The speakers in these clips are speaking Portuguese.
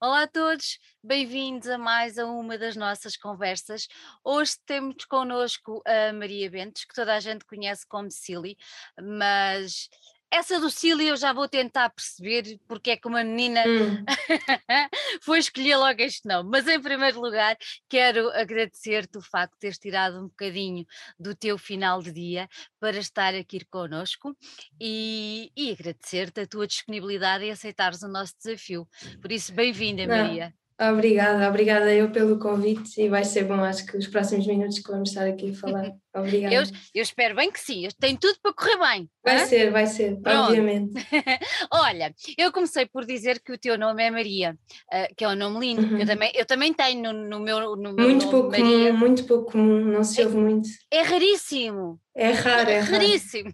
Olá a todos, bem-vindos a mais a uma das nossas conversas. Hoje temos connosco a Maria Bentes, que toda a gente conhece como Silly, mas essa do Cílio eu já vou tentar perceber porque é que uma menina hum. foi escolher logo este nome. Mas em primeiro lugar, quero agradecer-te o facto de teres tirado um bocadinho do teu final de dia para estar aqui connosco e, e agradecer-te a tua disponibilidade e aceitares o nosso desafio. Por isso, bem-vinda, Maria. Obrigada, obrigada eu pelo convite e vai ser bom, acho que os próximos minutos que vamos estar aqui a falar. Obrigada. Eu, eu espero bem que sim, tem tudo para correr bem. Vai ser, vai ser, Pronto. obviamente. Olha, eu comecei por dizer que o teu nome é Maria, uh, que é um nome lindo, uhum. eu, também, eu também tenho no, no meu, no meu Muito pouco Maria. comum, muito pouco comum, não se ouve é, muito. É raríssimo. É raro, é, é raríssimo.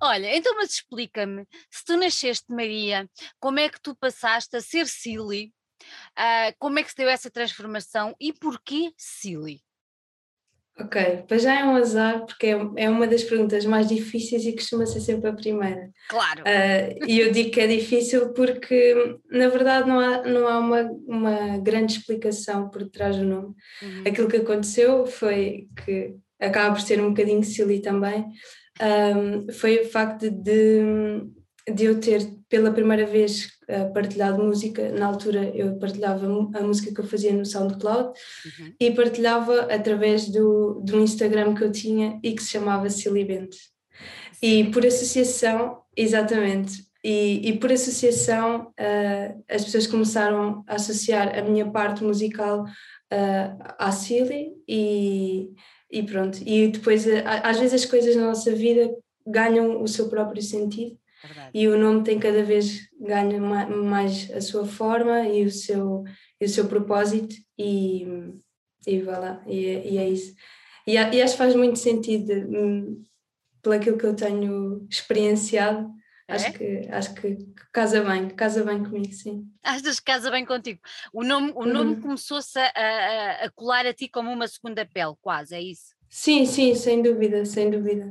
Olha, então mas explica-me, se tu nasceste Maria, como é que tu passaste a ser Silly Uh, como é que se deu essa transformação e porquê Silly? Ok, para já é um azar, porque é, é uma das perguntas mais difíceis e costuma ser sempre a primeira. Claro. Uh, e eu digo que é difícil porque, na verdade, não há, não há uma, uma grande explicação por trás do nome. Uhum. Aquilo que aconteceu foi que acaba por ser um bocadinho silly também, um, foi o facto de, de eu ter pela primeira vez uh, partilhado música, na altura eu partilhava a música que eu fazia no SoundCloud uhum. e partilhava através do, do Instagram que eu tinha e que se chamava Silly Bent. E por associação, exatamente, e, e por associação uh, as pessoas começaram a associar a minha parte musical uh, à Silly e, e pronto. E depois, às vezes as coisas na nossa vida ganham o seu próprio sentido Verdade. e o nome tem cada vez ganha mais a sua forma e o seu, e o seu propósito e, e vai lá, e, é, e é isso. E, e, acho que faz muito sentido hum, pelo aquilo que eu tenho experienciado, é? acho, que, acho que casa bem, casa bem comigo, sim. Achas que casa bem contigo? O nome, o nome uhum. começou-se a, a, a colar a ti como uma segunda pele, quase, é isso? Sim, sim, sem dúvida, sem dúvida.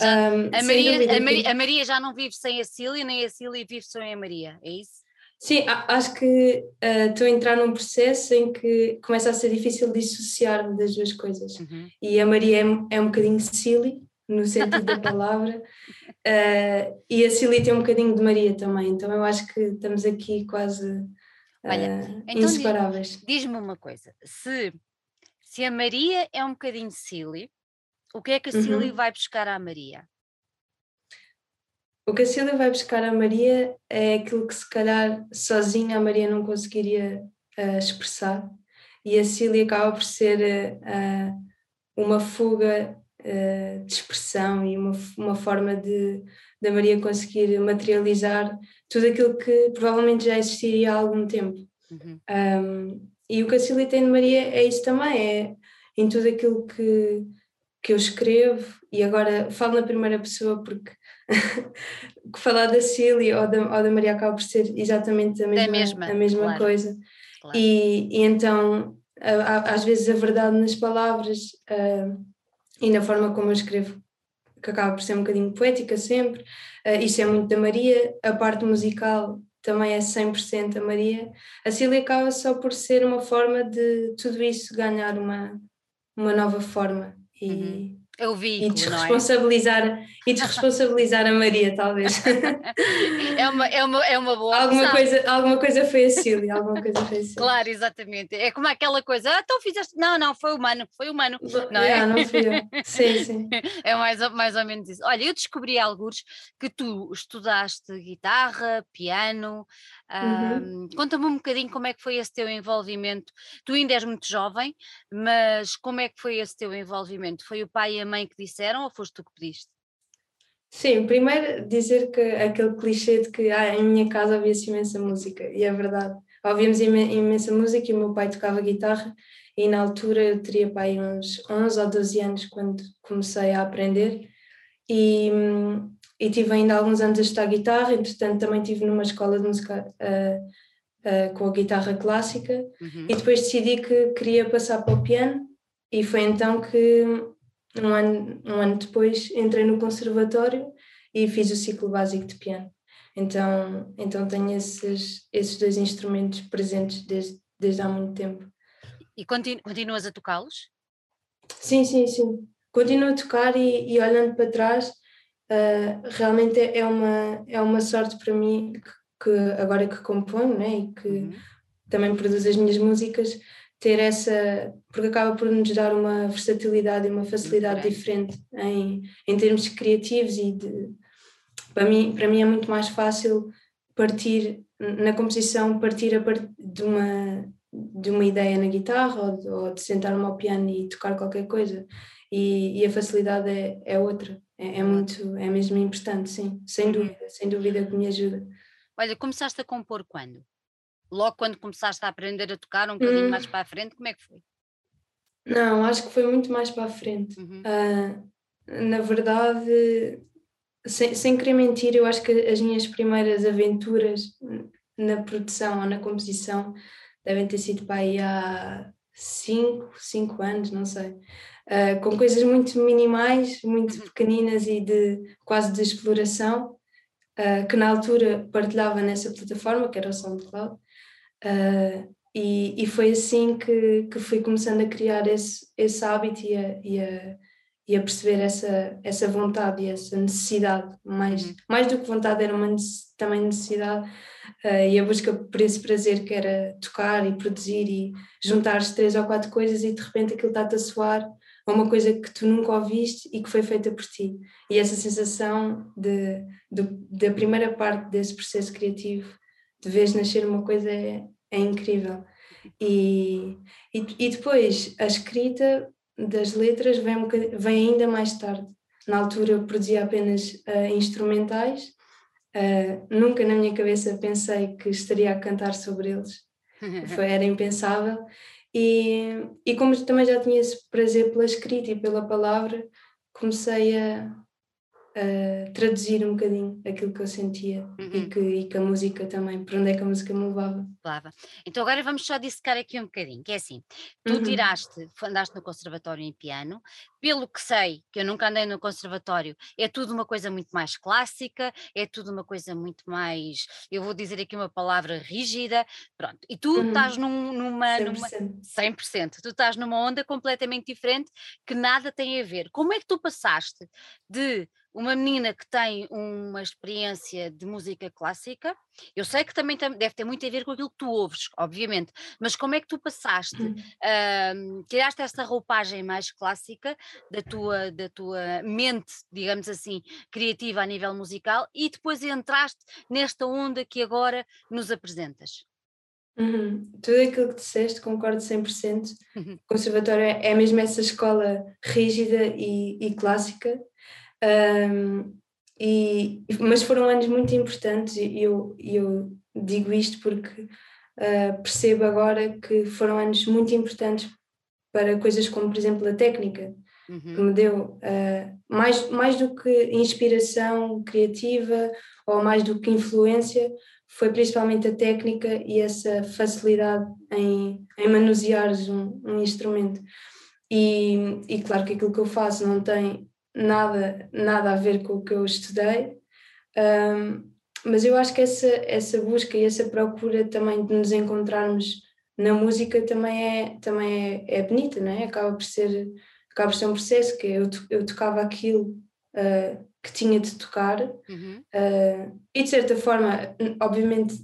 Um, a, Maria, a, Maria, a, Maria, já não vive sem a Cília, nem a Cília vive sem a Maria, é isso? Sim, acho que uh, estou a entrar num processo em que começa a ser difícil dissociar-me das duas coisas. Uhum. E a Maria é, é um bocadinho Cília, no sentido da palavra, uh, e a Cília tem um bocadinho de Maria também, então eu acho que estamos aqui quase uh, Olha, então inseparáveis. Diz-me uma coisa, se, se a Maria é um bocadinho Cília, o que é que a Cília uhum. vai buscar à Maria? O que a Cília vai buscar à Maria é aquilo que se calhar sozinha a Maria não conseguiria uh, expressar e a Cília acaba por ser uh, uma fuga uh, de expressão e uma, uma forma de da Maria conseguir materializar tudo aquilo que provavelmente já existiria há algum tempo. Uhum. Um, e o que a Cília tem de Maria é isso também, é em tudo aquilo que que eu escrevo, e agora falo na primeira pessoa porque falar da Cília ou da, ou da Maria acaba por ser exatamente a mesma, mesma, a mesma claro. coisa. Claro. E, e, então, às vezes, a verdade nas palavras uh, e na forma como eu escrevo, que acaba por ser um bocadinho poética sempre, uh, isso é muito da Maria, a parte musical também é 100% a Maria. A Cília acaba só por ser uma forma de tudo isso ganhar uma, uma nova forma e, uhum. É o e desresponsabilizar, é? e desresponsabilizar a Maria, talvez. é, uma, é, uma, é uma boa alguma coisa Alguma coisa foi a Cília, alguma coisa foi a Cília. Claro, exatamente. É como aquela coisa, ah, então fizeste. Não, não, foi humano, foi humano. Não, é? Yeah, não fui eu. Sim, sim. É mais, mais ou menos isso. Olha, eu descobri alguns que tu estudaste guitarra, piano. Uhum. Um, Conta-me um bocadinho como é que foi esse teu envolvimento. Tu ainda és muito jovem, mas como é que foi esse teu envolvimento? Foi o pai e a mãe que disseram ou foste tu que pediste? Sim, primeiro dizer que aquele clichê de que ah, em minha casa ouvia-se imensa música, e é verdade. Ouvíamos imensa música e o meu pai tocava guitarra, e na altura eu teria pai uns 11 ou 12 anos quando comecei a aprender, e, e tive ainda alguns anos a estudar guitarra, entretanto também estive numa escola de música uh, uh, com a guitarra clássica, uhum. e depois decidi que queria passar para o piano, e foi então que um ano, um ano depois entrei no conservatório e fiz o ciclo básico de piano. Então, então tenho esses, esses dois instrumentos presentes desde, desde há muito tempo. E continu, continuas a tocá-los? Sim, sim, sim. Continuo a tocar e, e olhando para trás, uh, realmente é uma, é uma sorte para mim que, que agora que componho né, e que uhum. também produzo as minhas músicas, ter essa, porque acaba por nos dar uma versatilidade e uma facilidade diferente em, em termos criativos e de, para mim, para mim é muito mais fácil partir na composição, partir a part, de uma de uma ideia na guitarra ou de, ou de sentar-me ao piano e tocar qualquer coisa e, e a facilidade é, é outra, é, é, muito, é mesmo importante, sim, sem uhum. dúvida, sem dúvida que me ajuda. Olha, começaste a compor quando? Logo quando começaste a aprender a tocar, um bocadinho hum. mais para a frente, como é que foi? Não, acho que foi muito mais para a frente. Uhum. Uh, na verdade, sem, sem querer mentir, eu acho que as minhas primeiras aventuras na produção ou na composição devem ter sido para aí há 5, 5 anos, não sei. Uh, com coisas muito minimais, muito uhum. pequeninas e de quase de exploração, uh, que na altura partilhava nessa plataforma, que era o SoundCloud, uh, e, e foi assim que, que fui começando a criar esse, esse hábito e a, e a e a perceber essa, essa vontade e essa necessidade, mais, uhum. mais do que vontade, era uma também necessidade, uh, e a busca por esse prazer que era tocar e produzir e juntar três ou quatro coisas e de repente aquilo está-te a soar a uma coisa que tu nunca ouviste e que foi feita por ti. E essa sensação de, de, da primeira parte desse processo criativo, de vez nascer uma coisa, é, é incrível. E, e, e depois a escrita das letras vem, um vem ainda mais tarde. Na altura eu produzia apenas uh, instrumentais, uh, nunca na minha cabeça pensei que estaria a cantar sobre eles, Foi, era impensável. E, e como também já tinha esse prazer pela escrita e pela palavra, comecei a, uh, traduzir um bocadinho aquilo que eu sentia uhum. e, que, e que a música também, para onde é que a música me levava. Levava. Então agora vamos só dissecar aqui um bocadinho, que é assim, tu uhum. tiraste, andaste no conservatório em piano, pelo que sei, que eu nunca andei no conservatório, é tudo uma coisa muito mais clássica, é tudo uma coisa muito mais, eu vou dizer aqui uma palavra rígida, pronto, e tu uhum. estás num, numa, 100%. numa 100%, tu estás numa onda completamente diferente que nada tem a ver. Como é que tu passaste de uma menina que tem uma experiência de música clássica, eu sei que também deve ter muito a ver com aquilo que tu ouves, obviamente, mas como é que tu passaste, uh, tiraste essa roupagem mais clássica da tua, da tua mente, digamos assim, criativa a nível musical e depois entraste nesta onda que agora nos apresentas? Uhum. Tudo aquilo que disseste, concordo 100%. Uhum. O conservatório é, mesmo essa escola rígida e, e clássica um, e, mas foram anos muito importantes e eu, eu digo isto porque uh, percebo agora que foram anos muito importantes para coisas como, por exemplo, a técnica, uhum. que me deu uh, mais, mais do que inspiração criativa ou mais do que influência, foi principalmente a técnica e essa facilidade em, em manusear um, um instrumento. E, e claro que aquilo que eu faço não tem nada, nada a ver com o que eu estudei, um, mas eu acho que essa, essa busca e essa procura também de nos encontrarmos na música também é, também é, é bonita, não é? Acaba por ser, acaba por ser um processo que eu, eu tocava aquilo uh, que tinha de tocar uhum. uh, e de certa forma, obviamente,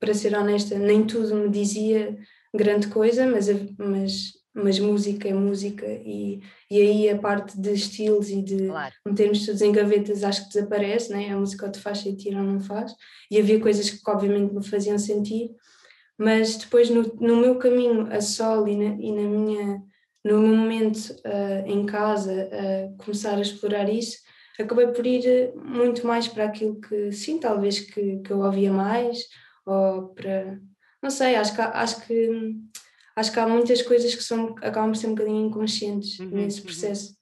para ser honesta, nem tudo me dizia grande coisa, mas, mas mas música é música e, e aí a parte de estilos e de claro. metermos todos em gavetas acho que desaparece, né? a música ou te faz sentir ou não faz, e havia coisas que obviamente me faziam sentir, mas depois no, no meu caminho a sol e na, e na minha, no meu momento uh, em casa uh, começar a explorar isso, acabei por ir muito mais para aquilo que sim, talvez que, que eu ouvia mais, ou para, não sei, acho que, acho que acho que há muitas coisas que são, acabam por ser um bocadinho inconscientes uhum, nesse uhum. processo.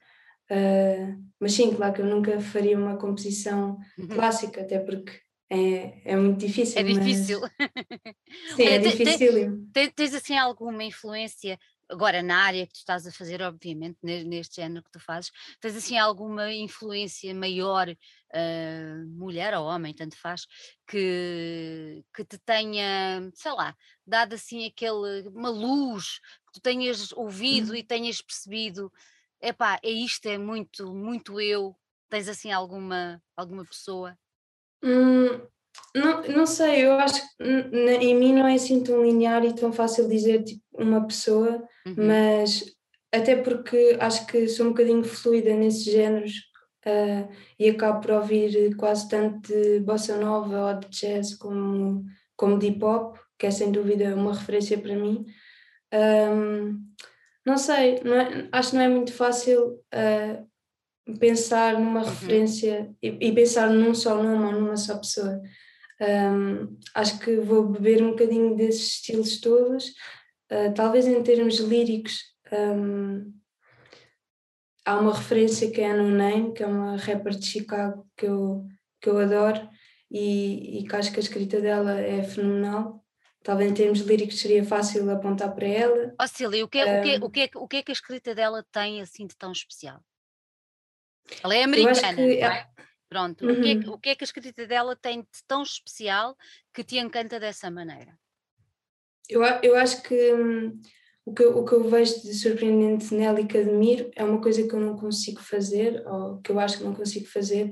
Uhum. Uh, mas sim, claro que eu nunca faria uma composição uhum. clássica, até porque é, é muito difícil. É difícil. Mas... Sim, Olha, é difícil. Tens, tens assim alguma influência agora na área que tu estás a fazer, obviamente, neste género que tu fazes, tens assim alguma influência maior, uh, mulher ou homem, tanto faz, que, que te tenha, sei lá, dado assim aquele, uma luz, que tu tenhas ouvido hum. e tenhas percebido, epá, é isto, é muito, muito eu, tens assim alguma, alguma pessoa? Hum, não, não sei, eu acho que em mim não é assim tão linear e tão fácil dizer tipo, uma pessoa, uhum. mas até porque acho que sou um bocadinho fluida nesses géneros uh, e acabo por ouvir quase tanto de bossa nova ou de jazz como, como de hip hop, que é sem dúvida uma referência para mim. Um, não sei, não é, acho que não é muito fácil uh, pensar numa uhum. referência e, e, pensar num só nome ou numa só pessoa. Um, acho que vou beber um bocadinho desses estilos todos, uh, talvez em termos líricos. Um, há uma referência que é a No Name, que é uma rapper de Chicago que eu, que eu adoro e, e que acho que a escrita dela é fenomenal. Talvez em termos líricos seria fácil apontar para ela. Ó oh, Cília, o que, é, um, o, que é, o, que é, o que é que a escrita dela tem assim de tão especial? Ela é americana, que, é? Pronto, uhum. o, que é, o que é que a escrita dela tem de tão especial que te encanta dessa maneira? Eu, eu acho que hum, o, que o que eu vejo de surpreendente nela e que admiro é uma coisa que eu não consigo fazer, ou que eu acho que não consigo fazer,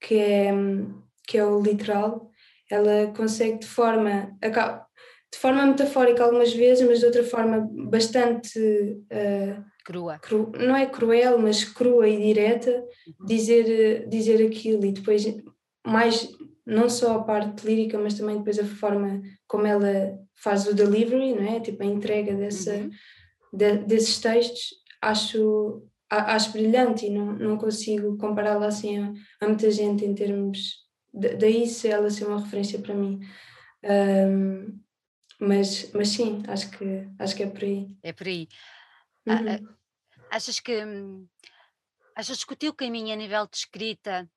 que é, hum, que é o literal. Ela consegue de forma, de forma metafórica algumas vezes, mas de outra forma bastante uh, crua. Cru, não é cruel, mas crua e direta, uhum. dizer, dizer aquilo e depois mais não só a parte lírica, mas também depois a forma como ela faz o delivery, não é? Tipo a entrega dessa, uhum. de, desses textos, acho, acho brilhante e não, não consigo compará-la assim a, a, muita gente em termos. De, daí se ela ser uma referência para mim. Um, mas, mas sim, acho que, acho que é por aí. É por aí. Uhum. achas que hum, achas que o teu caminho a nível de escrita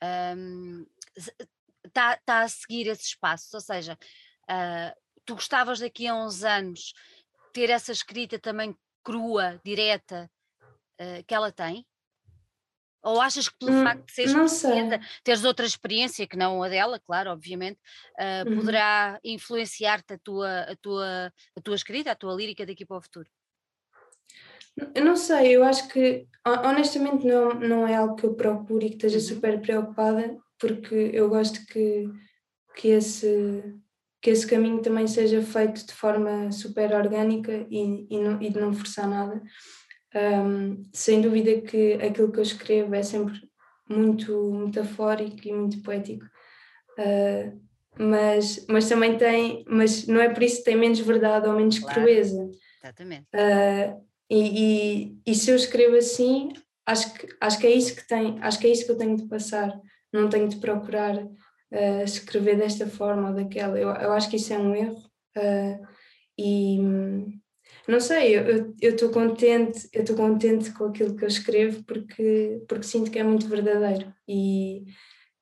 está um, tá, a seguir esses passos? Ou seja, uh, tu gostavas daqui a uns anos ter essa escrita também crua, direta, uh, que ela tem? Ou achas que pelo hum, facto de seres teres outra experiência que não a dela, claro, obviamente, uh, uhum. poderá influenciar-te a tua, a, tua, a tua escrita, a tua lírica daqui para o futuro? Eu não sei, eu acho que honestamente não, não é algo que eu procuro e que esteja uhum. super preocupada, porque eu gosto que, que, esse, que esse caminho também seja feito de forma super orgânica e, e, não, e de não forçar nada. Um, sem dúvida que aquilo que eu escrevo é sempre muito metafórico e muito poético. Uh, mas, mas também tem, mas não é por isso que tem menos verdade ou menos claro. crueza. Exatamente. Uh, e, e, e, se eu escrevo assim, acho que, acho que é isso que tem, acho que é isso que eu tenho de passar. Não tenho de procurar uh, escrever desta forma ou daquela. Eu, eu acho que isso é um erro. Uh, e não sei, eu estou contente, eu estou contente com aquilo que eu escrevo porque, porque sinto que é muito verdadeiro. E,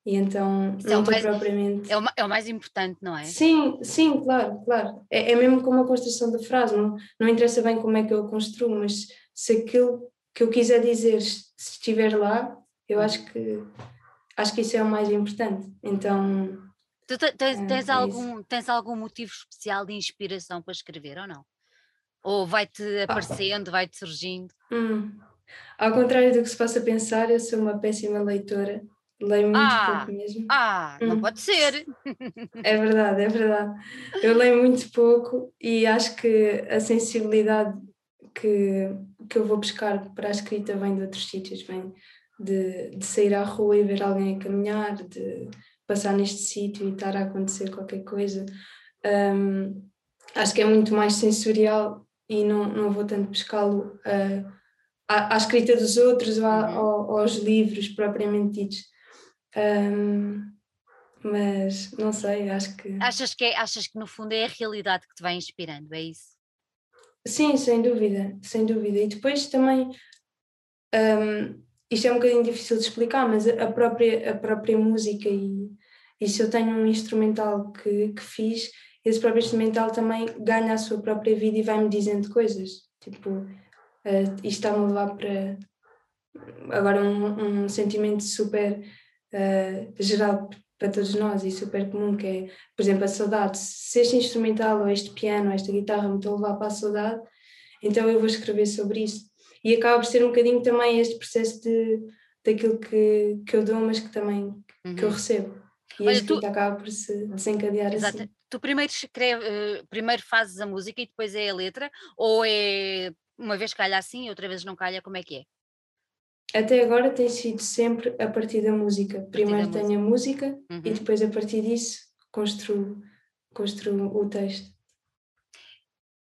e então Isso não é estou propriamente. É o, é o, mais importante, não é? Sim, sim, claro, claro. É, é mesmo como a construção da frase, não, não interessa bem como é que eu a construo, mas se aquilo que eu quiser dizer estiver lá, eu acho que acho que isso é o mais importante. Então. Tu tens, tens é, algum, tens algum motivo especial de inspiração para escrever ou não? Ou vai-te aparecendo, vai-te surgindo? Hum. Ao contrário do que se possa pensar, eu sou uma péssima leitora Leio muito ah, pouco mesmo. Ah, não hum. pode ser. É verdade, é verdade. Eu leio muito pouco e acho que a sensibilidade que, que eu vou buscar para a escrita vem de outros sítios, vem de, de sair à rua e ver alguém a caminhar, de passar neste sítio e estar a acontecer qualquer coisa. Um, acho que é muito mais sensorial e não, não vou tanto buscá-lo uh, à, à, escrita dos outros ou, uhum. ou aos livros propriamente ditos. Um, mas não sei, acho que. Achas que, é, achas que no fundo é a realidade que te vai inspirando, é isso? Sim, sem dúvida, sem dúvida. E depois também, um, isto é um bocadinho difícil de explicar, mas a própria, a própria música e, e se eu tenho um instrumental que, que fiz, esse próprio instrumental também ganha a sua própria vida e vai-me dizendo coisas. Tipo, uh, isto está-me a levar para agora um, um sentimento super uh, geral para todos nós e super comum, que é, por exemplo, a saudade. Se este instrumental ou este piano ou esta guitarra me estão a levar para a saudade, então eu vou escrever sobre isso. E acaba por ser um bocadinho também este processo de, daquilo que, que eu dou, mas que também uhum. que eu uhum. recebo. E Olha, a escrita tu... acaba por se desencadear Exato. assim. Tu primeiro, escreve, eh, primeiro fazes a música e depois é a letra? Ou é uma vez calha assim e outra vez não calha? Como é que é? Até agora tem sido sempre a partir da música. Primeiro tenho música. a música uhum. e depois a partir disso construo, construo o texto.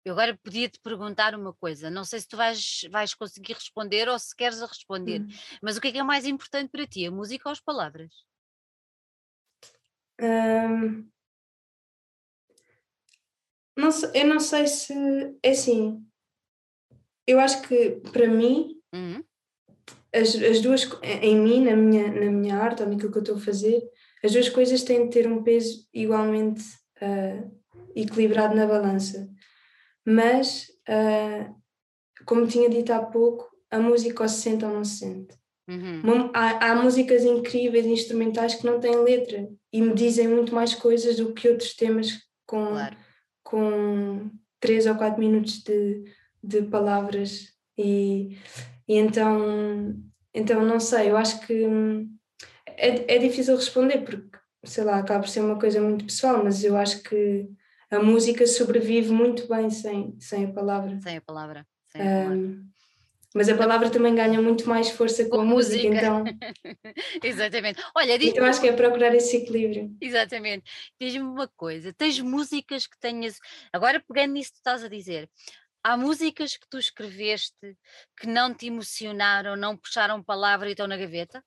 Eu agora podia te perguntar uma coisa, não sei se tu vais, vais conseguir responder ou se queres responder, uhum. mas o que é que é mais importante para ti, a música ou as palavras? Um, não eu não sei se é assim. Eu acho que para mim uhum as, as duas, em mim, na minha, na minha arte ou naquilo que eu estou a fazer, as duas coisas têm de ter um peso igualmente uh, equilibrado na balança. Mas, uh, como tinha dito há pouco, a música ou se sente ou não se sente. Uhum. Há, há, músicas incríveis, instrumentais que não têm letra e me dizem muito mais coisas do que outros temas com, claro. com três ou quatro minutos de, de palavras. E, e então, então não sei, eu acho que hum, é, é difícil responder porque, sei lá, acaba por ser uma coisa muito pessoal, mas eu acho que a música sobrevive muito bem sem, sem a palavra. Sem a palavra. Sem a palavra. Um, mas a palavra também ganha muito mais força com, a música, música, então. Exatamente. Olha, diz Então acho que é procurar esse equilíbrio. Exatamente. Diz-me uma coisa: tens músicas que tenhas. Agora, pegando nisso que estás a dizer, há músicas que tu escreveste que não te emocionaram, não puxaram palavra e estão na gaveta?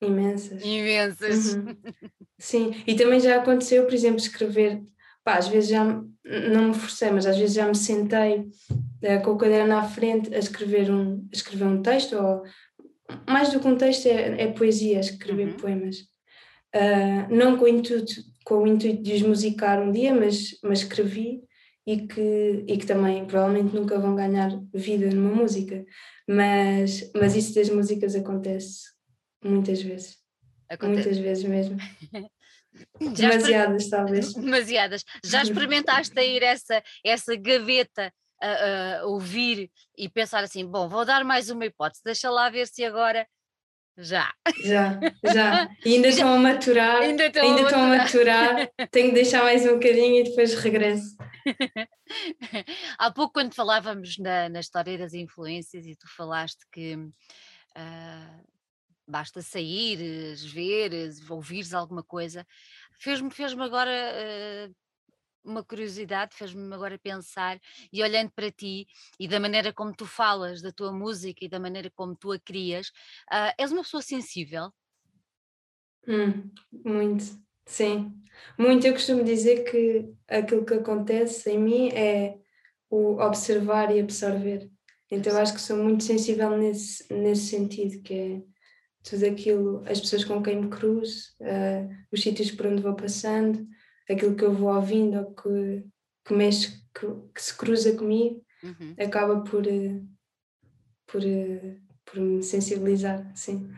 Imensas. Imensas. Uhum. Sim, e também já aconteceu, por exemplo, escrever. Pá, às vezes já não me forcei, mas às vezes já me sentei uh, com o caderno à frente a escrever um, a escrever um texto, ou mais do que um texto é, é poesia, escrever uhum. poemas. Uh, não com o, intuito, com o intuito de os musicar um dia, mas, mas escrevi e que, e que também provavelmente nunca vão ganhar vida numa música, mas, mas isso das músicas acontece muitas vezes. Acontece. Muitas vezes mesmo. Demasiadas, talvez. Demasiadas. Já experimentaste ir essa, essa gaveta a, a, ouvir e pensar assim: bom, vou dar mais uma hipótese, deixa lá ver se agora já. Já, já. E ainda estão a maturar. Ainda estão, ainda a, estão maturar. a maturar. Tenho que deixar mais um bocadinho e depois regresso. Há pouco, quando falávamos na, na história das influências, e tu falaste que uh, basta sair, ver, ouvires alguma coisa, fez-me fez agora uh, uma curiosidade, fez-me agora pensar, e olhando para ti e da maneira como tu falas da tua música e da maneira como tu a crias, uh, és uma pessoa sensível? Hum, muito, sim. Muito. Eu costumo dizer que aquilo que acontece em mim é o observar e absorver. Então acho que sou muito sensível nesse, nesse sentido, que é tudo aquilo, as pessoas com quem me cruzo, uh, os sítios por onde vou passando, aquilo que eu vou ouvindo ou que, que mexe, que, que se cruza comigo, uhum. acaba por, eh, por, eh, por me sensibilizar, sim.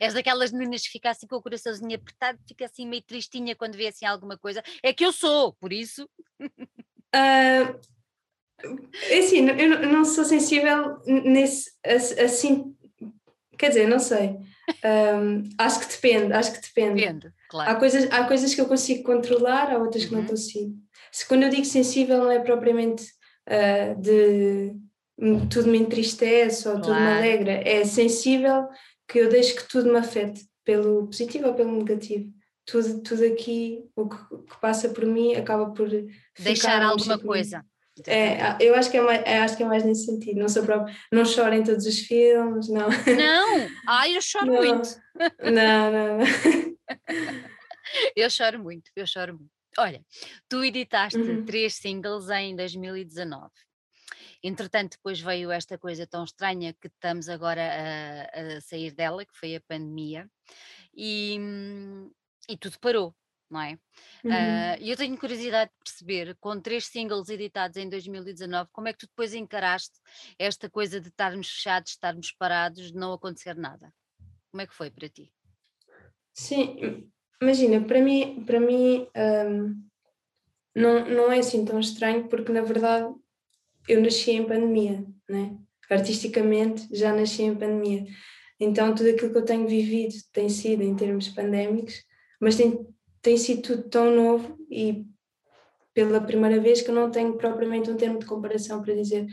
És daquelas meninas que fica assim com o coraçãozinho apertado, fica assim meio tristinha quando vê assim alguma coisa. É que eu sou, por isso. Uh, é assim, eu não sou sensível nesse assim, quer dizer, não sei. Um, acho que depende, acho que depende. Depende, claro. Há coisas, há coisas que eu consigo controlar, há outras que uhum. não consigo. Se quando eu digo sensível não é propriamente uh, de tudo me entristece ou claro. tudo me alegra, é sensível que eu deixo que tudo me afete, pelo positivo ou pelo negativo. Tudo, tudo aqui, o que, que passa por mim, acaba por deixar alguma coisa. É, eu acho que é, mais, acho que é mais nesse sentido. Não sou próprio, não choro em todos os filmes, não. Não, ai, eu choro não. muito. Não, não, não. Eu choro muito, eu choro muito. Olha, tu editaste uhum. três singles em 2019. Entretanto, depois veio esta coisa tão estranha que estamos agora a, a sair dela, que foi a pandemia, e, e tudo parou não é? Uhum. Uh, e eu tenho curiosidade de perceber, com três singles editados em 2019, como é que tu depois encaraste esta coisa de estarmos fechados, estarmos parados, de não acontecer nada? Como é que foi para ti? Sim, imagina, para mim, para mim um, não, não é assim tão estranho, porque na verdade eu nasci em pandemia, né? artisticamente já nasci em pandemia. Então tudo aquilo que eu tenho vivido tem sido em termos pandémicos, mas tem, tem sido tudo tão novo e pela primeira vez que eu não tenho propriamente um termo de comparação para dizer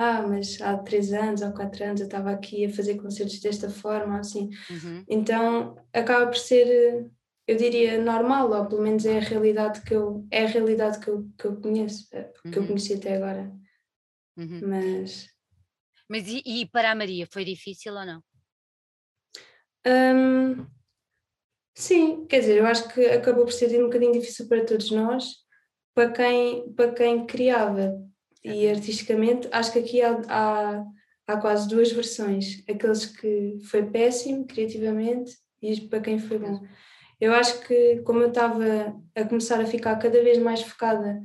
ah, mas há três anos ou quatro anos eu estava aqui a fazer concertos desta forma, assim. Uhum. Então acaba por ser, eu diria, normal, ou pelo menos é a realidade que eu, é a realidade que eu, que eu conheço, eh, que uhum. eu conheci até agora. Uhum. Mas. Mas e, e, para a Maria, foi difícil ou não? Um, sim, quer dizer, eu acho que acabou por ser um bocadinho difícil para todos nós, para quem, para quem criava e artisticamente, acho que aqui há, há, há quase duas versões: aqueles que foi péssimo criativamente e para quem foi bom. Eu acho que, como eu estava a começar a ficar cada vez mais focada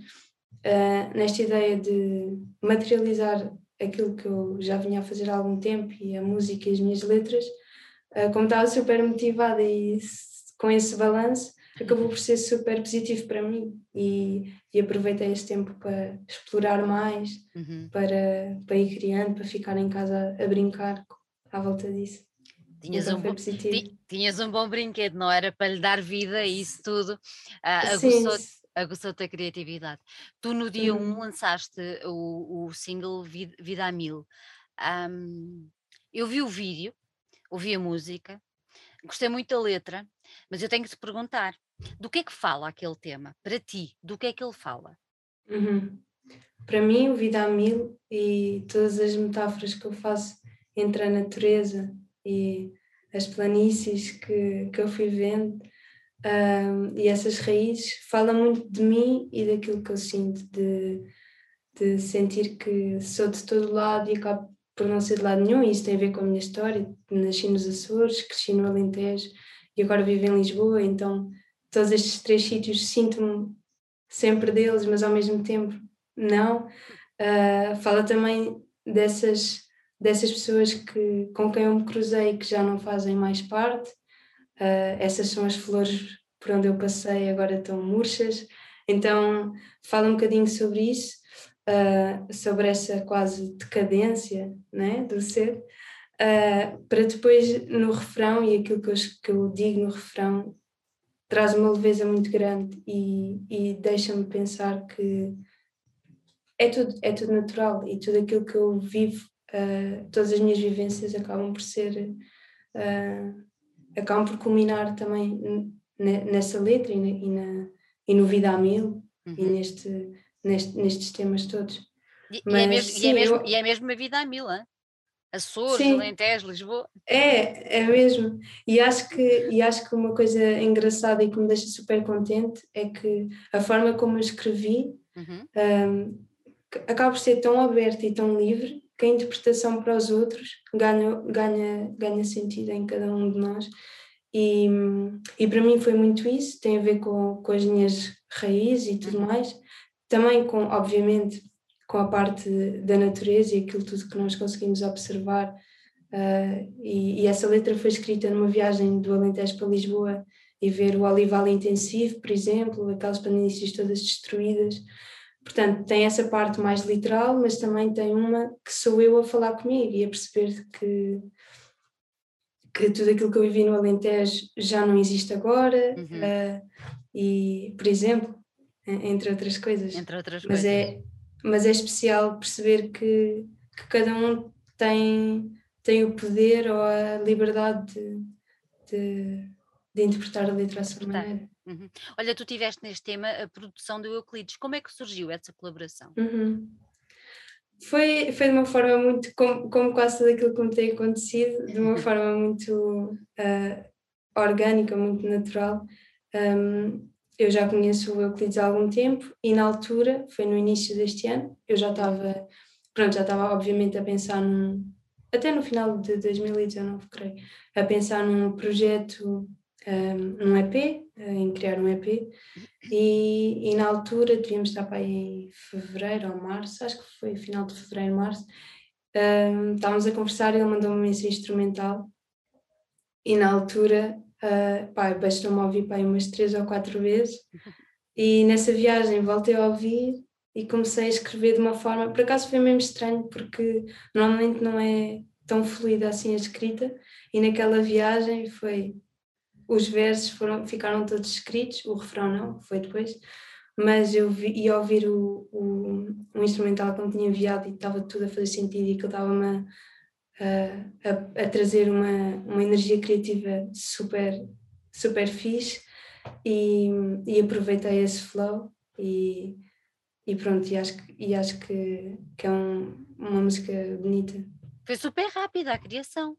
uh, nesta ideia de materializar aquilo que eu já vinha a fazer há algum tempo e a música e as minhas letras, uh, como estava super motivada e com esse balanço, acabou por ser super positivo para mim e, e aproveitei esse tempo para explorar mais, uhum. para, para ir criando, para ficar em casa a, brincar à volta disso. Tinhas então um, bom, tinhas um bom brinquedo, não era para lhe dar vida e isso tudo. Uh, aguçou-te aguçou a criatividade. Tu no dia 1 um, lançaste o, o single Vida, Vida a Mil. Um, eu vi o vídeo, ouvi a música, gostei muito da letra, mas eu tenho que te perguntar: do que é que fala aquele tema? Para ti, do que é que ele fala? Uhum. Para mim, o Vida a Mil e todas as metáforas que eu faço entre a natureza e as planícies que, que eu fui vendo um, e essas raízes falam muito de mim e daquilo que eu sinto, de, de sentir que sou de todo lado e acabo por não ser de lado nenhum, e isso tem a ver com a minha história. Nasci nos Açores, cresci no Alentejo e agora vivo em Lisboa, então todos estes três sítios sinto-me sempre deles, mas ao mesmo tempo não. Uh, fala também dessas, dessas pessoas que, com quem eu me cruzei que já não fazem mais parte. Uh, essas são as flores por onde eu passei, agora estão murchas. Então, fala um bocadinho sobre isso, uh, sobre essa quase decadência né, do ser, uh, para depois no refrão, e aquilo que eu, que eu digo no refrão traz uma leveza muito grande e, e deixa-me pensar que é tudo, é tudo natural e tudo aquilo que eu vivo, uh, todas as minhas vivências acabam por ser, uh, acabam por culminar também nessa letra e, na, e, na, e no Vida a Mil uhum. e neste, neste, nestes temas todos. E, Mas, e, é, mesmo, sim, e, é, mesmo, eu... e é mesmo a Vida a Mil, hein? Açores, Sim. Alentejo, Lisboa. É, é mesmo. E acho, que, e acho que uma coisa engraçada e que me deixa super contente é que a forma como eu escrevi uhum. um, acaba por ser tão aberta e tão livre que a interpretação para os outros ganha, ganha, ganha sentido em cada um de nós. E, e para mim foi muito isso, tem a ver com, com as minhas raízes e tudo uhum. mais. Também com, obviamente, com a parte da natureza e aquilo tudo que nós conseguimos observar. Uh, e, e, essa letra foi escrita numa viagem do Alentejo para Lisboa e ver o olival intensivo, por exemplo, aquelas planícies todas destruídas. Portanto, tem essa parte mais literal, mas também tem uma que sou eu a falar comigo e a perceber que, que tudo aquilo que eu vivi no Alentejo já não existe agora. Uhum. Uh, e, por exemplo, entre outras coisas. Entre outras mas coisas. É, mas é especial perceber que, que cada um tem, tem o poder ou a liberdade de, de, de interpretar a letra à sua maneira. Uhum. Olha, tu tiveste neste tema a produção do Euclides. Como é que surgiu essa colaboração? Uhum. Foi, foi de uma forma muito, como, como quase tudo aquilo que me tem acontecido, de uma forma muito uh, orgânica, muito natural. Um, eu já conheço o Euclides há algum tempo e na altura, foi no início deste ano, eu já estava, pronto, já estava obviamente a pensar num, até no final de 2019, creio, a pensar num projeto, um, num EP, em criar um EP e, e, na altura devíamos estar para aí em fevereiro ou março, acho que foi final de fevereiro, março, um, estávamos a conversar e ele mandou-me mensagem instrumental. E na altura uh, pá, bastou-me ouvir pá, umas três ou quatro vezes. E nessa viagem voltei a ouvir e comecei a escrever de uma forma, por acaso foi mesmo estranho porque normalmente não é tão fluida assim a escrita. E naquela viagem foi os versos foram, ficaram todos escritos, o refrão não, foi depois, mas eu ia ouvir o, o, o instrumental que me tinha enviado e estava tudo a fazer sentido e que estava-me a, a, a, trazer uma, uma energia criativa super, super fixe e, e aproveitei esse flow e, e pronto, e acho, e acho que, que é um, uma música bonita. Foi super rápida a criação.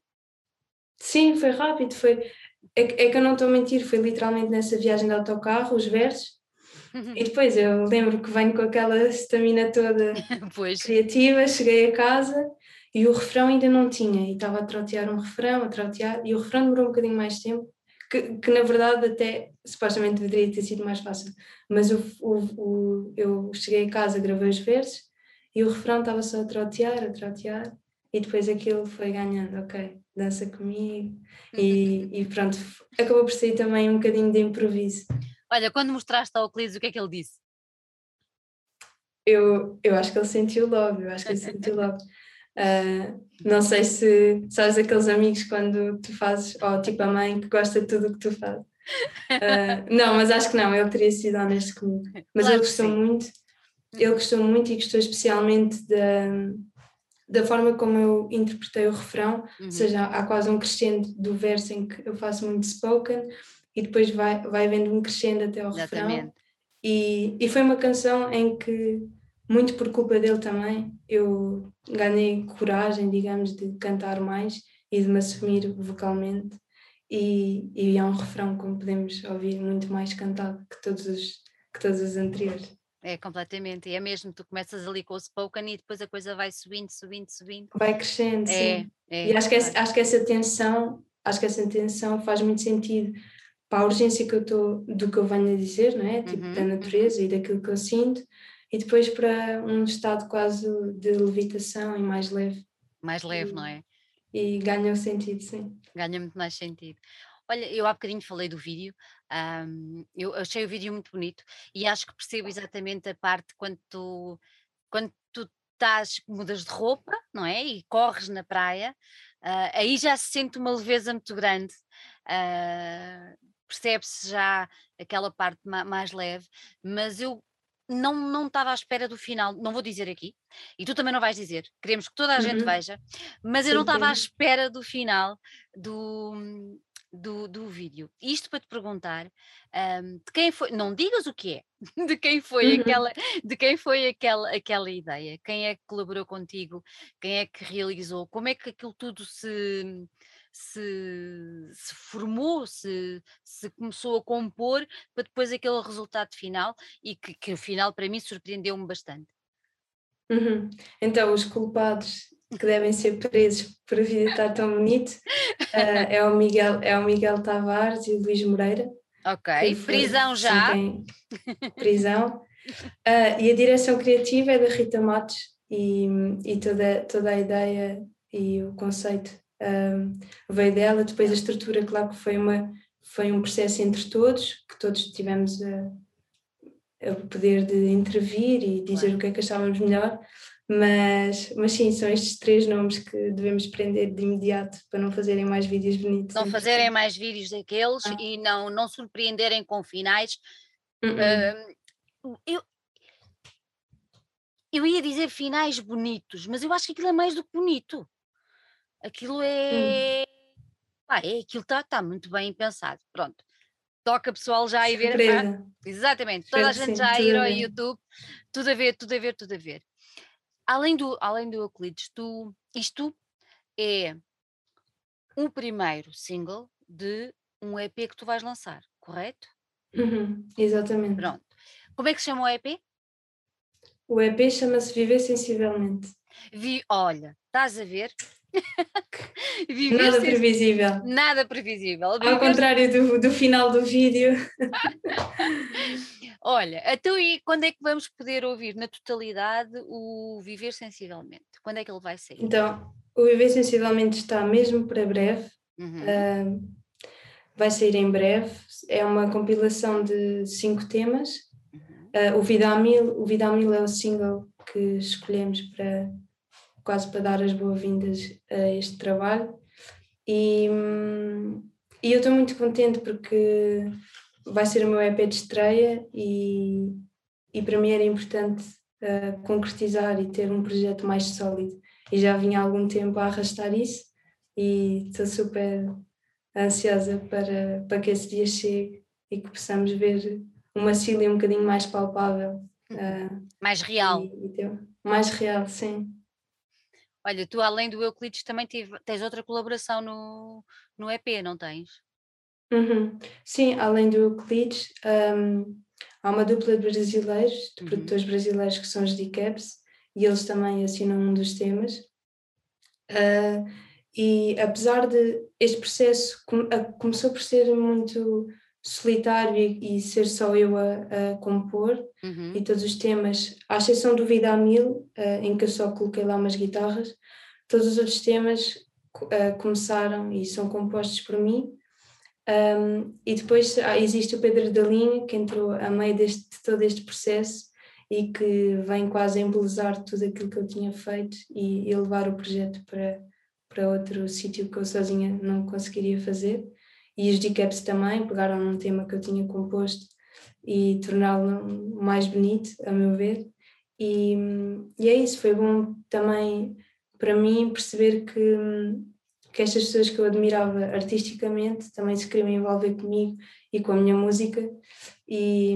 Sim, foi rápido, foi, é, é que eu não estou a mentir, foi literalmente nessa viagem de autocarro, os versos, uhum. e depois eu lembro que venho com aquela estamina toda criativa, cheguei a casa e o refrão ainda não tinha, e estava a trotear um refrão, a trotear, e o refrão demorou um bocadinho mais tempo, que, que na verdade até supostamente deveria ter sido mais fácil, mas o, o, o, eu cheguei a casa, gravei os versos, e o refrão estava só a trotear, a trotear, e depois aquilo foi ganhando, ok, dança comigo, e, e pronto, acabou por sair também um bocadinho de improviso. Olha, quando mostraste ao Euclides, o que é que ele disse? Eu, eu acho que ele sentiu logo, eu acho que ele sentiu logo. Uh, não sei se sabes aqueles amigos quando tu fazes, ou tipo a mãe que gosta de tudo o que tu fazes. Uh, não, mas acho que não, ele teria sido honesto comigo. Mas claro ele gostou muito, ele gostou muito e gostou especialmente da, da forma como eu interpretei o refrão, uhum. ou seja, há quase um crescendo do verso em que eu faço muito spoken e depois vai, vai vendo um crescendo até ao Exatamente. refrão. E, e foi uma canção em que muito por culpa dele também, eu ganhei coragem, digamos, de cantar mais e de me assumir vocalmente. E, e é um refrão, como podemos ouvir, muito mais cantado que todos os, que todos os anteriores. É, completamente. E é mesmo, tu começas ali com o spoken e depois a coisa vai subindo, subindo, subindo. Vai crescendo, é, sim. É, e acho que, essa, acho que essa tensão, acho que essa tensão faz muito sentido para a urgência que eu estou, do que eu venho a dizer, não é? Tipo, uhum, da natureza uhum. e daquilo que eu sinto e depois para um estado quase de levitação e mais leve. Mais leve, e, não é? E ganha o sentido, sim. Ganha muito mais sentido. Olha, eu há bocadinho falei do vídeo, um, eu achei o vídeo muito bonito e acho que percebo exatamente a parte quando tu, quando tu estás, mudas de roupa, não é? E corres na praia, uh, aí já se sente uma leveza muito grande. Uh, percebe-se já aquela parte ma mais leve, mas eu não não estava à espera do final, não vou dizer aqui, e tu também não vais dizer, queremos que toda a uhum. gente veja, mas sim, eu não estava à espera do final do, do, do vídeo. Isto para te perguntar um, de quem foi, não digas o que é, de quem foi uhum. aquela, de quem foi aquela, aquela ideia, quem é que colaborou contigo, quem é que realizou, como é que aquilo tudo se se, se formou, se, se começou a compor para depois aquele resultado final e que, que o final para mim surpreendeu-me bastante. Uhum. Então, os culpados que devem ser presos por a vida estar tão bonito uh, é, o Miguel, é o Miguel Tavares e o Luís Moreira. Ok, prisão já. Quem, prisão. Uh, e a direção criativa é da Rita Matos e, e toda, toda a ideia e o conceito um, veio dela, depois a estrutura, claro que foi, uma, foi um processo entre todos, que todos tivemos a, a poder de intervir e dizer claro. o que é que achávamos melhor, mas, mas sim, são estes três nomes que devemos prender de imediato para não fazerem mais vídeos bonitos. Não fazerem mais vídeos daqueles ah. e não, não surpreenderem com finais. Uh -uh. Uh, eu, eu ia dizer finais bonitos, mas eu acho que aquilo é mais do que bonito. Aquilo é. Hum. Pá, é aquilo está tá muito bem pensado. Pronto. Toca pessoal já a ir ver. Ah, exatamente, toda a gente já a ir ao YouTube, tudo a ver, tudo a ver, tudo a ver. Além do, além do Euclides, tu, isto é o primeiro single de um EP que tu vais lançar, correto? Uhum, exatamente. Pronto. Como é que se chama o EP? O EP chama-se Viver Sensivelmente. Vi, olha, estás a ver? nada previsível. Nada previsível. Ao contrário do, do final do vídeo. Olha, então e quando é que vamos poder ouvir na totalidade o Viver Sensivelmente? Quando é que ele vai sair? Então, o Viver Sensivelmente está mesmo para breve. Uhum. Uh, vai sair em breve. É uma compilação de cinco temas. Uhum. Uh, o Vida a Mil, o Vida a Mil é o single que escolhemos para quase para dar as boas-vindas a este trabalho. E, e eu estou muito contente porque vai ser o meu EP de estreia e, e para mim era importante uh, concretizar e ter um projeto mais sólido. E já vinha há algum tempo a arrastar isso e estou super ansiosa para, para que esse dia chegue e que possamos ver uma Cília um bocadinho mais palpável. Uh, mais real. E, e mais real, sim. Olha, tu além do Euclides também tive, tens outra colaboração no, no EP, não tens? Uhum. Sim, além do Euclides, um, há uma dupla de brasileiros, de uhum. produtores brasileiros que são os D-Caps, e eles também assinam um dos temas. Uh, e apesar de este processo com, a, começou por ser muito solitário e, e ser só eu a, a compor uhum. e todos os temas, à exceção do Vida a Mil, uh, em que eu só coloquei lá umas guitarras, todos os outros temas uh, começaram e são compostos por mim. Um, e depois ah, existe o Pedro da Linha, que entrou a meio deste, de todo este processo e que vem quase a embelezar tudo aquilo que eu tinha feito e, e levar o projeto para, para outro sítio que eu sozinha não conseguiria fazer e os decaps também pegaram num tema que eu tinha composto e torná-lo mais bonito, a meu ver. E, e é isso, foi bom também para mim perceber que, que estas pessoas que eu admirava artisticamente também se queriam envolver comigo e com a minha música. E,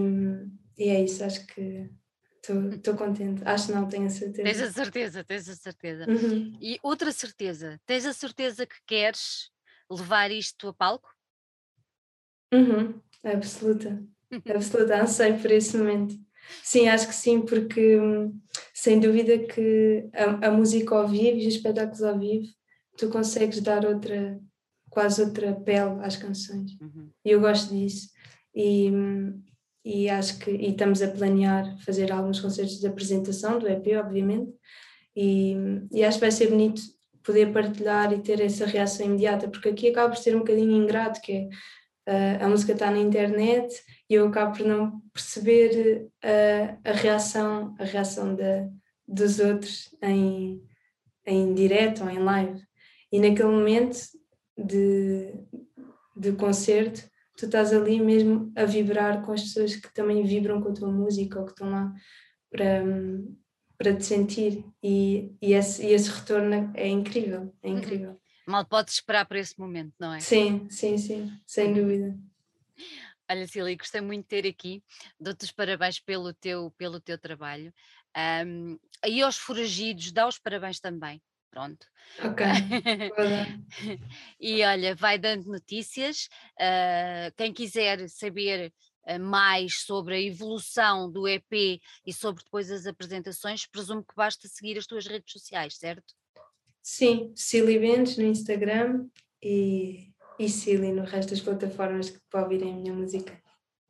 e é isso, acho que estou contente. Acho não, tenho a certeza. Tens a certeza, tens a certeza. Uhum. E outra certeza, tens a certeza que queres levar isto a palco? Uhum, absoluta, absoluta, ansei por esse momento. Sim, acho que sim, porque hum, sem dúvida que a, a música ao vivo e os espetáculos ao vivo, tu consegues dar outra, quase outra pele às canções. Uhum. E eu gosto disso. E, hum, e acho que e estamos a planear fazer alguns concertos de apresentação do EP, obviamente, e, e acho que vai ser bonito poder partilhar e ter essa reação imediata, porque aqui acaba por ser um bocadinho ingrato, que é uh, a música está na internet e eu acabo por não perceber uh, a reação, a reação dos outros em, em direto ou em live. E naquele momento de, de concerto, tu estás ali mesmo a vibrar com as pessoas que também vibram com a tua música ou que estão lá para, para te sentir. E, e, esse, e esse retorno é incrível, é uhum. incrível mal podes esperar por esse momento, não é? Sim, sim, sim, sem dúvida. Olha, Cília, gostei muito de ter aqui. Dou-te os parabéns pelo teu, pelo teu trabalho. Um, e aos foragidos, dá os parabéns também. Pronto. Ok. e olha, vai dando notícias. Uh, quem quiser saber uh, mais sobre a evolução do EP e sobre depois as apresentações, presumo que basta seguir as tuas redes sociais, certo? Sim, Silly Bentes no Instagram e, e Silly no resto das plataformas que para ouvirem a minha música.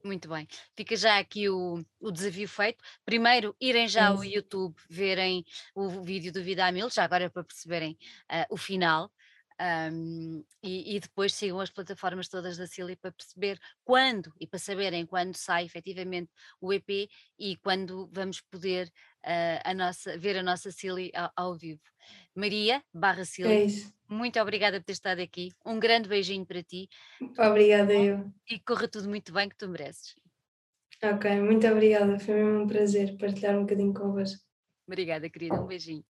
Muito bem, fica já aqui o, o desafio feito. Primeiro, irem já ao YouTube verem o vídeo do Vida a Mil, já agora para perceberem uh, o final. Um, e, e, depois sigam as plataformas todas da Silly para perceber quando e para saberem quando sai efetivamente o EP e quando vamos poder uh, a nossa, ver a nossa Silly ao, ao vivo. Maria barra Silvia, é muito obrigada por ter estado aqui. Um grande beijinho para ti. Obrigada eu. E corra tudo muito bem que tu mereces. Ok, muito obrigada. Foi mesmo um prazer partilhar um bocadinho convosco. Obrigada, querida. Um beijinho.